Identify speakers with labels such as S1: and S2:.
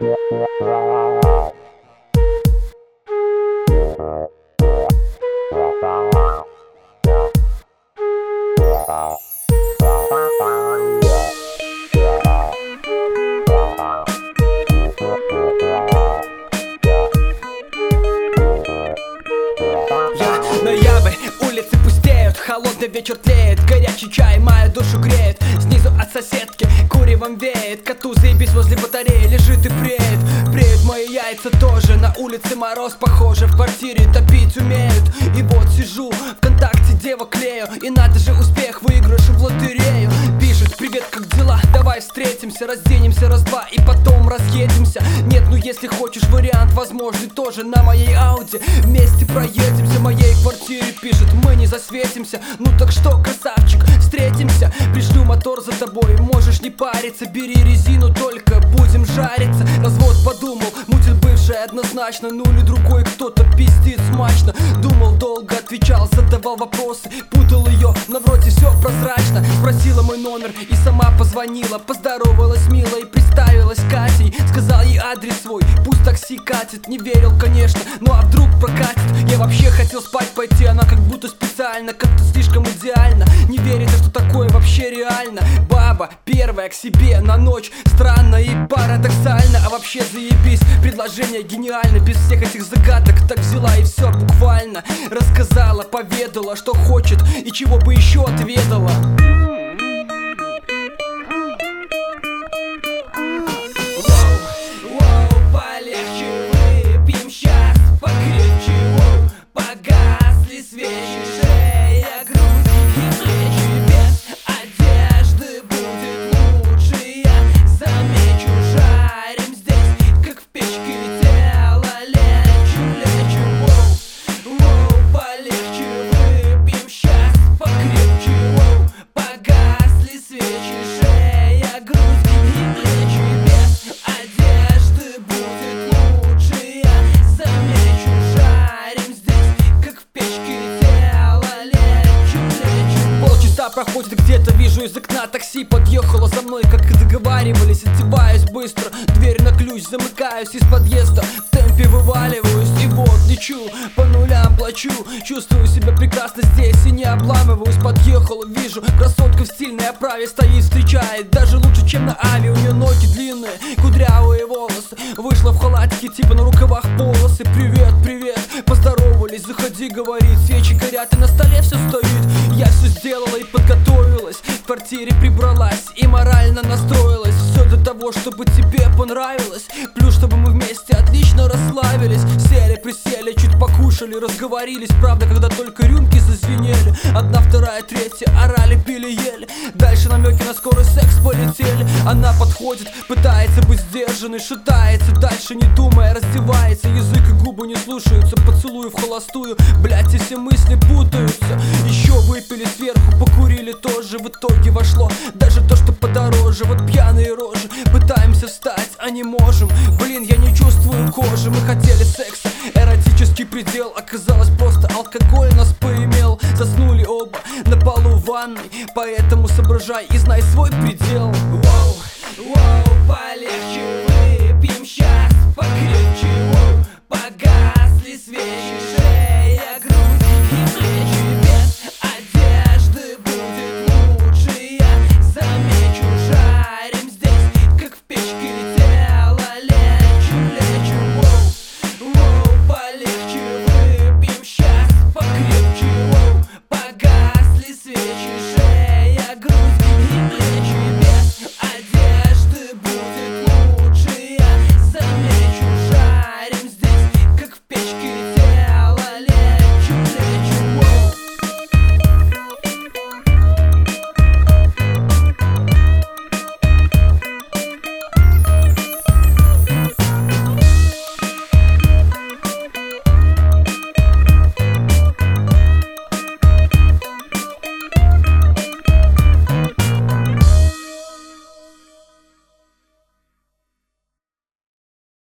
S1: Ноябрь, улицы пустеют Холодный вечер тлеет Горячий чай мою душу греет от соседки. Куревом веет Коту заебись возле батареи Лежит и бреет Бреют мои яйца тоже На улице мороз похоже В квартире топить умеют. И вот сижу ВКонтакте девок клею И надо же успех выигрыш в лотерею. Пишет привет как Давай встретимся Разденемся раз-два И потом разъедемся. Нет ну если хочешь вариант возможный тоже На моей Ауди. Вместе проедемся В моей квартире пишет Мы не засветимся. Ну так что красавчик Встретимся. Пришлю мотор за тобой Можешь не париться. Бери резину только Будем жариться. Развод подумал Бывшая однозначно. Ну или другой кто-то пиздит смачно. Думал долго отвечал Задавал вопросы. Путал ее Но вроде все прозрачно. Спросила мой номер И сама позвонила. Поздоровалась мило И представилась Катей. Сказал ей адрес свой. Пусть такси катит. Не верил конечно Ну а вдруг прокатит? Я вообще хотел спать пойти. Она как будто специально Как-то слишком идеально. Не верится что такое вообще реально Баба первая к себе на ночь. Странно и парадоксально А вообще заебись. Предложение гениально Без всех этих загадок Так взяла и все буквально. Рассказала, поведала, что хочет И чего бы еще отведала проходит где-то, вижу из окна такси Подъехало за мной, как и договаривались Одеваюсь быстро, дверь на ключ Замыкаюсь из подъезда, в темпе вываливаюсь И вот лечу, по нулям плачу. Чувствую себя прекрасно здесь и не обламываюсь Подъехал, вижу, красотка в стильной оправе Стоит, встречает, даже лучше, чем на ави У нее ноги длинные, кудрявые волосы. Вышла в халатике, типа на рукавах полосы. Привет, привет, поздоровались, заходи, говорит Свечи горят и на столе все стоит Я все сделала и подготовилась В квартире прибралась и морально настроилась. Все для того, чтобы тебе понравилось Плюс, чтобы мы вместе отлично расслабились. Сели, присели, чуть покушали, разговорились. Правда, когда только рюмки зазвенели Одна, вторая, третья, орали, пили, ели. Дальше намеки на скорый секс полетели. Она подходит, пытается быть сдержанной Шатается, дальше не думая, раздевается. Язык и губы не слушаются, поцелую в холостую. Блять, и все мысли путаются. Еще выпили сверху, покурили тоже В итоге вошло даже то, что подороже. Вот пьяные рожи, пытаемся встать, а не можем. Блин, я не чувствую кожи, мы хотели секса. Эротический предел оказалось просто алкоголь нас поимел. Заснули оба на полу ванной Поэтому соображай и знай свой предел